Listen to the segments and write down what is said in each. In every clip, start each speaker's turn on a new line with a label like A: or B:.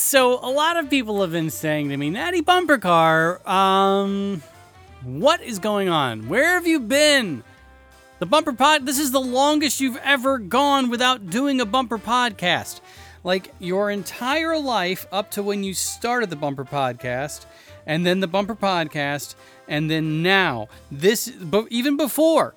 A: So a lot of people have been saying to me, Natty Bumpercar, um, what is going on? Where have you been? The Bumper Pod, this is the longest you've ever gone without doing a Bumperpodcast. Like your entire life up to when you started the Bumperpodcast, and then the Bumperpodcast, and then now. This, but even before,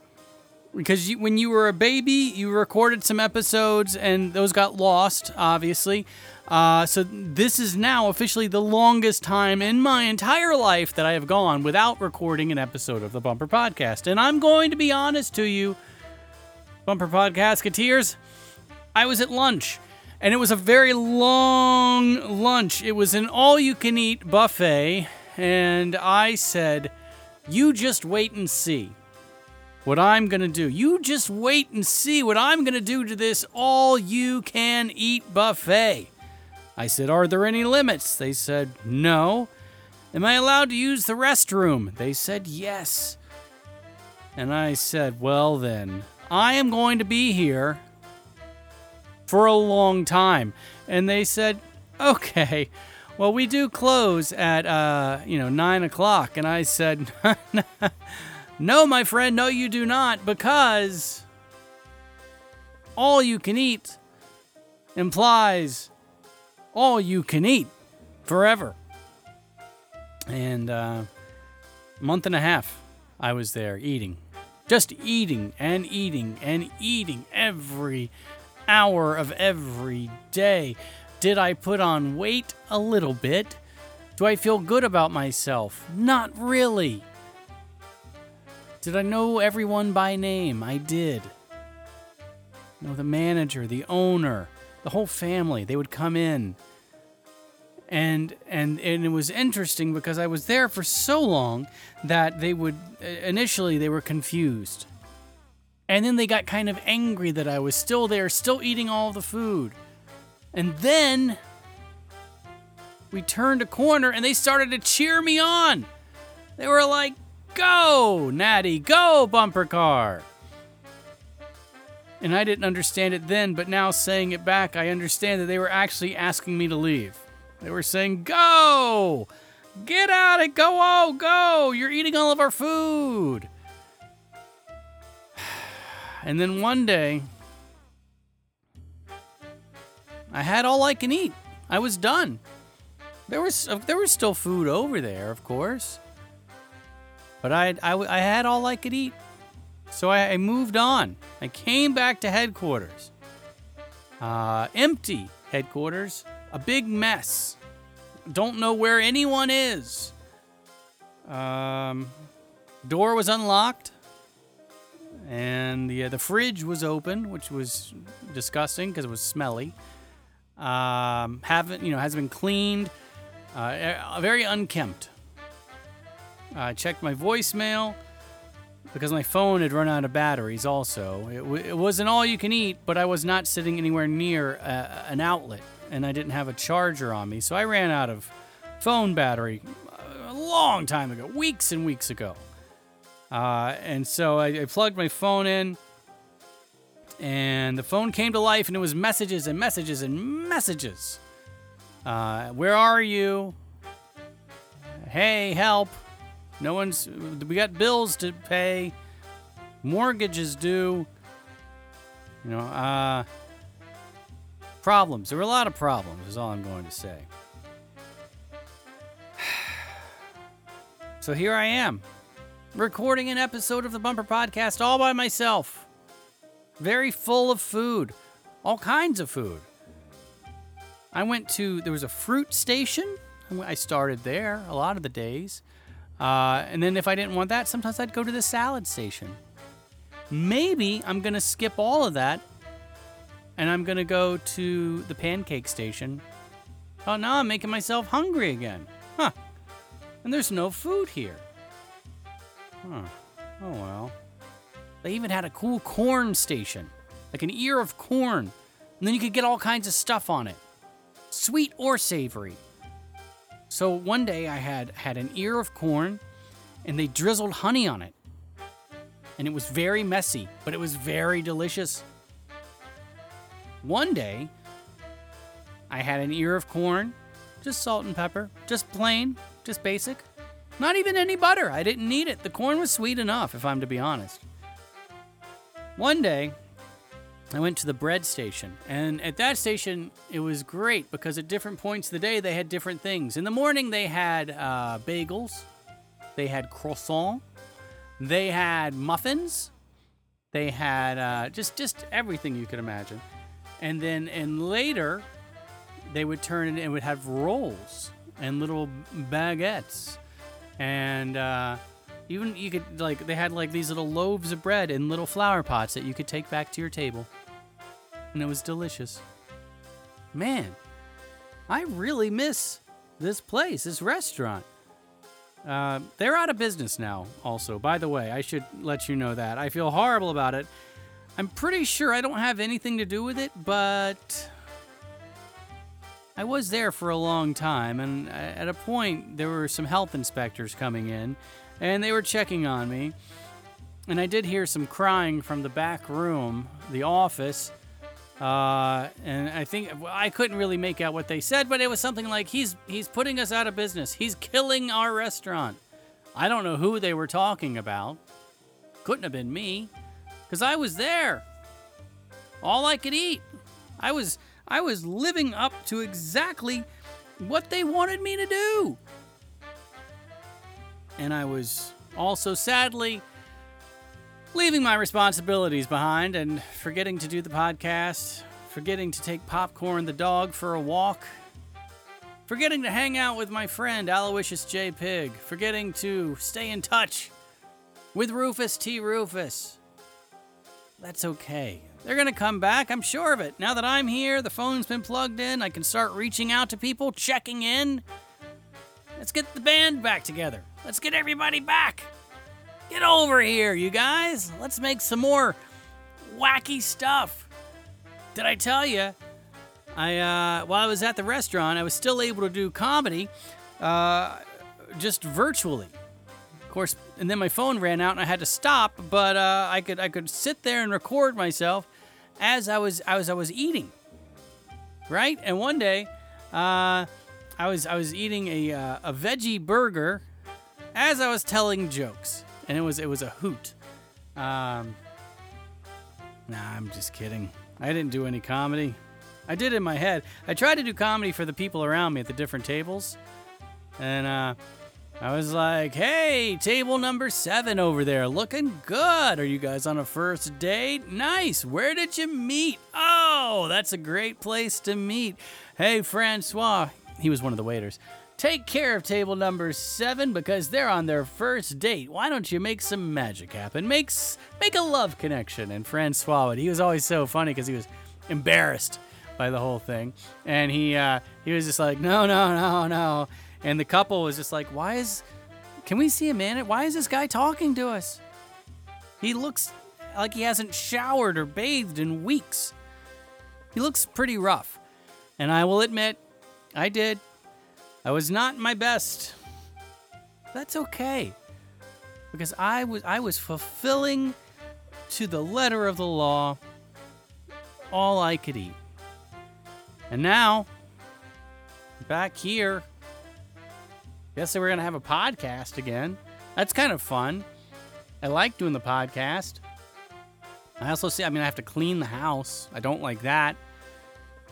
A: because you, when you were a baby, you recorded some episodes and those got lost, obviously. Uh, so this is now officially the longest time in my entire life that I have gone without recording an episode of the Bumperpodcast. And I'm going to be honest to you, Bumper Podcastketeers, I was at lunch. And it was a very long lunch. It was an all you can eat buffet. And I said, You just wait and see what I'm going to do. You just wait and see what I'm going to do to this all you can eat buffet. I said, Are there any limits? They said, No. Am I allowed to use the restroom? They said, Yes. And I said, Well, then, I am going to be here for a long time. And they said, Okay. Well, we do close at, uh, you know, nine o'clock. And I said, No, my friend, no, you do not, because all you can eat implies all you can eat forever. And uh, a month and a half, I was there eating, just eating and eating and eating every hour of every day. Did I put on weight a little bit? Do I feel good about myself? Not really. Did I know everyone by name? I did. You know, the manager, the owner, the whole family, they would come in. And, and and it was interesting because I was there for so long that they would uh, initially they were confused. And then they got kind of angry that I was still there, still eating all the food. And then we turned a corner and they started to cheer me on. They were like, Go, Natty, go, bumper car. And I didn't understand it then, but now saying it back, I understand that they were actually asking me to leave. They were saying, Go! Get out and go, oh, go! You're eating all of our food. And then one day, I had all I can eat. I was done. There was uh, there was still food over there, of course. But I, I, I had all I could eat. So I, I moved on. I came back to headquarters. Uh, empty headquarters. A big mess. Don't know where anyone is. Um, door was unlocked. And the, uh, the fridge was open, which was disgusting because it was smelly. Um, haven't, you know, hasn't been cleaned. Uh, very unkempt. I checked my voicemail because my phone had run out of batteries also. It, w- it wasn't all you can eat, but I was not sitting anywhere near uh, an outlet and I didn't have a charger on me. So I ran out of phone battery a long time ago, weeks and weeks ago. Uh, and so I, I plugged my phone in and the phone came to life and it was messages and messages and messages. Uh, where are you? Hey, help. No one's. We got bills to pay. Mortgages due. You know, uh. Problems. There were a lot of problems, is all I'm going to say. So here I am, recording an episode of the Bumperpodcast all by myself. Very full of food, all kinds of food. I went to, there was a fruit station. I started there a lot of the days. Uh, and then if I didn't want that, sometimes I'd go to the salad station. Maybe I'm going to skip all of that and I'm going to go to the pancake station. Oh, now I'm making myself hungry again. Huh. And there's no food here. Huh. Oh, well. They even had a cool corn station, like an ear of corn. And then you could get all kinds of stuff on it sweet or savory. So one day I had had an ear of corn and they drizzled honey on it. And it was very messy, but it was very delicious. One day I had an ear of corn just salt and pepper, just plain, just basic. Not even any butter. I didn't need it. The corn was sweet enough, if I'm to be honest. One day, I went to the bread station, and at that station, it was great because at different points of the day, they had different things. In the morning, they had uh, bagels, they had croissant, they had muffins, they had uh, just just everything you could imagine, and then and later, they would turn it and would have rolls and little baguettes, and. Uh, even you could like they had like these little loaves of bread in little flower pots that you could take back to your table and it was delicious. Man, I really miss this place, this restaurant. Uh, they're out of business now, also, by the way. I should let you know that. I feel horrible about it. I'm pretty sure I don't have anything to do with it, but I was there for a long time, and at a point, there were some health inspectors coming in, and they were checking on me. And I did hear some crying from the back room, the office. Uh, and I think I couldn't really make out what they said, but it was something like he's he's putting us out of business. He's killing our restaurant. I don't know who they were talking about. Couldn't have been me, because I was there. All I could eat. I was I was living up to exactly what they wanted me to do. And I was also sadly leaving my responsibilities behind and forgetting to do the podcast, forgetting to take Popcorn the dog for a walk, forgetting to hang out with my friend Aloysius J. Pig, forgetting to stay in touch with Rufus T. Rufus. That's okay. They're going to come back, I'm sure of it. Now that I'm here, the phone's been plugged in, I can start reaching out to people, checking in. Let's get the band back together. Let's get everybody back. Get over here, you guys. Let's make some more wacky stuff. Did I tell you? I uh, while I was at the restaurant, I was still able to do comedy, uh, just virtually. Of course, and then my phone ran out and I had to stop. But uh, I could I could sit there and record myself as I was as I was eating. Right, and one day, uh, I was I was eating a uh, a veggie burger as I was telling jokes and it was it was a hoot. Um, nah, I'm just kidding. I didn't do any comedy. I did in my head. I tried to do comedy for the people around me at the different tables, and uh, I was like, "Hey, table number seven over there, looking good. Are you guys on a first date? Nice. Where did you meet? Oh, that's a great place to meet. Hey, Francois." He was one of the waiters. Take care of table number seven because they're on their first date. Why don't you make some magic happen? Makes make a love connection. And Francois would. He was always so funny because he was embarrassed by the whole thing, and he uh, he was just like, no, no, no, no. And the couple was just like, why is? Can we see a man? Why is this guy talking to us? He looks like he hasn't showered or bathed in weeks. He looks pretty rough. And I will admit, I did. I was not my best. That's okay. Because I was I was fulfilling to the letter of the law all I could eat. And now back here guess we're going to have a podcast again. That's kind of fun. I like doing the podcast. I also see I mean I have to clean the house. I don't like that.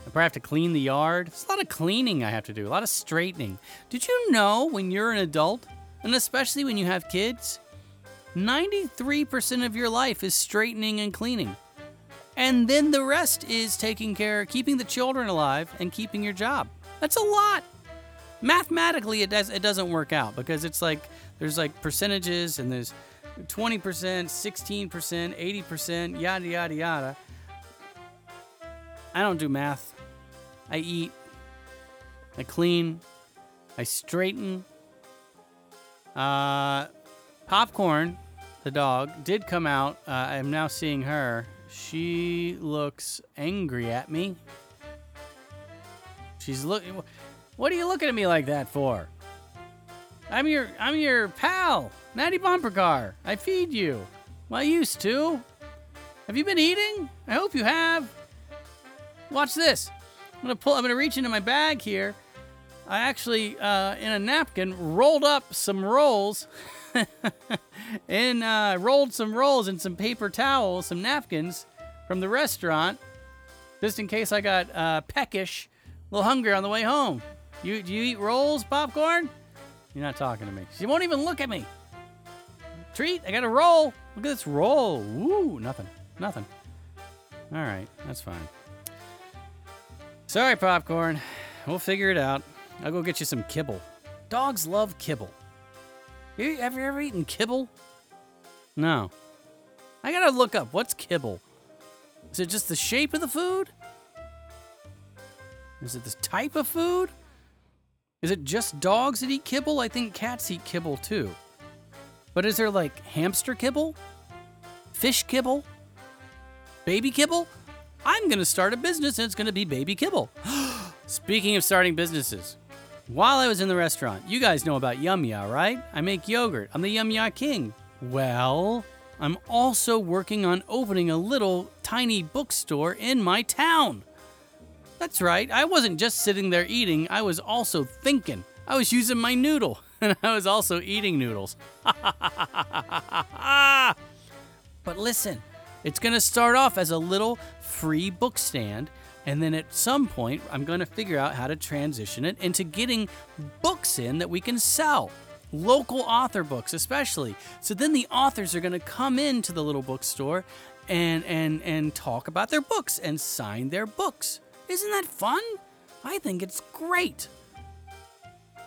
A: I probably have to clean the yard. It's a lot of cleaning I have to do, a lot of straightening. Did you know when you're an adult, and especially when you have kids, 93% of your life is straightening and cleaning. And then the rest is taking care, keeping the children alive, and keeping your job. That's a lot. Mathematically, it does it doesn't work out because it's like there's like percentages and there's 20%, 16%, 80%, yada yada yada. I don't do math. I eat. I clean. I straighten. Uh, Popcorn, the dog, did come out. Uh, I'm now seeing her. She looks angry at me. She's looking. What are you looking at me like that for? I'm your I'm your pal, Natty Bumpercar. I feed you. Well, I used to. Have you been eating? I hope you have. Watch this. I'm gonna pull. I'm gonna reach into my bag here. I actually, uh, in a napkin, rolled up some rolls and uh, rolled some rolls and some paper towels, some napkins from the restaurant, just in case I got uh, peckish, a little hungry on the way home. You, do you eat rolls, popcorn? You're not talking to me. She won't even look at me. Treat, I got a roll. Look at this roll. Woo, nothing, nothing. All right, that's fine. Sorry, popcorn. We'll figure it out. I'll go get you some kibble. Dogs love kibble. You, have you ever eaten kibble? No. I gotta look up what's kibble. Is it just the shape of the food? Is it this type of food? Is it just dogs that eat kibble? I think cats eat kibble too. But is there like hamster kibble? Fish kibble? Baby kibble? I'm gonna start a business and it's gonna be baby kibble. Speaking of starting businesses, while I was in the restaurant, you guys know about Yum Ya, right? I make yogurt. I'm the Yum Ya king. Well, I'm also working on opening a little tiny bookstore in my town. That's right, I wasn't just sitting there eating, I was also thinking. I was using my noodle, and I was also eating noodles. but listen, it's gonna start off as a little free book stand and then at some point, I'm going to figure out how to transition it into getting books in that we can sell. Local author books, especially. So then the authors are going to come into the little bookstore and, and, and talk about their books and sign their books. Isn't that fun? I think it's great.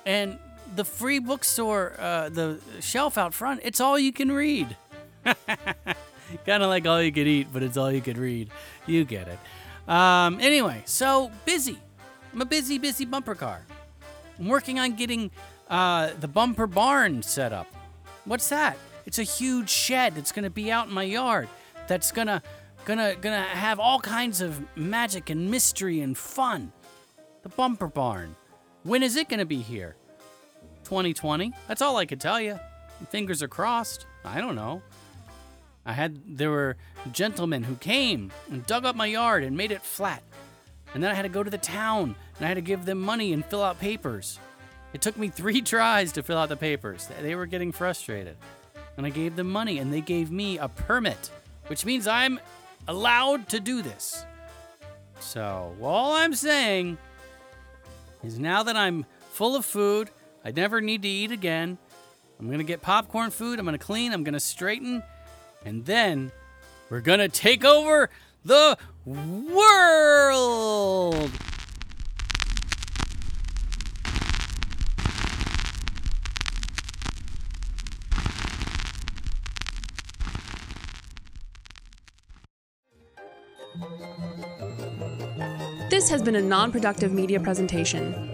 A: And the free bookstore, uh, the shelf out front, it's all you can read. kind of like all you could eat, but it's all you could read. You get it. Um, anyway, so busy. I'm a busy, busy bumper car. I'm working on getting uh, the bumper barn set up. What's that? It's a huge shed that's gonna be out in my yard. That's gonna, gonna, gonna have all kinds of magic and mystery and fun. The bumper barn. When is it gonna be here? 2020. That's all I could tell you. Fingers are crossed. I don't know. I had there were gentlemen who came and dug up my yard and made it flat. And then I had to go to the town and I had to give them money and fill out papers. It took me 3 tries to fill out the papers. They were getting frustrated. And I gave them money and they gave me a permit, which means I'm allowed to do this. So, all I'm saying is now that I'm full of food, I never need to eat again. I'm going to get popcorn food, I'm going to clean, I'm going to straighten, and then we're gonna take over the world!
B: This has been a non productive media presentation.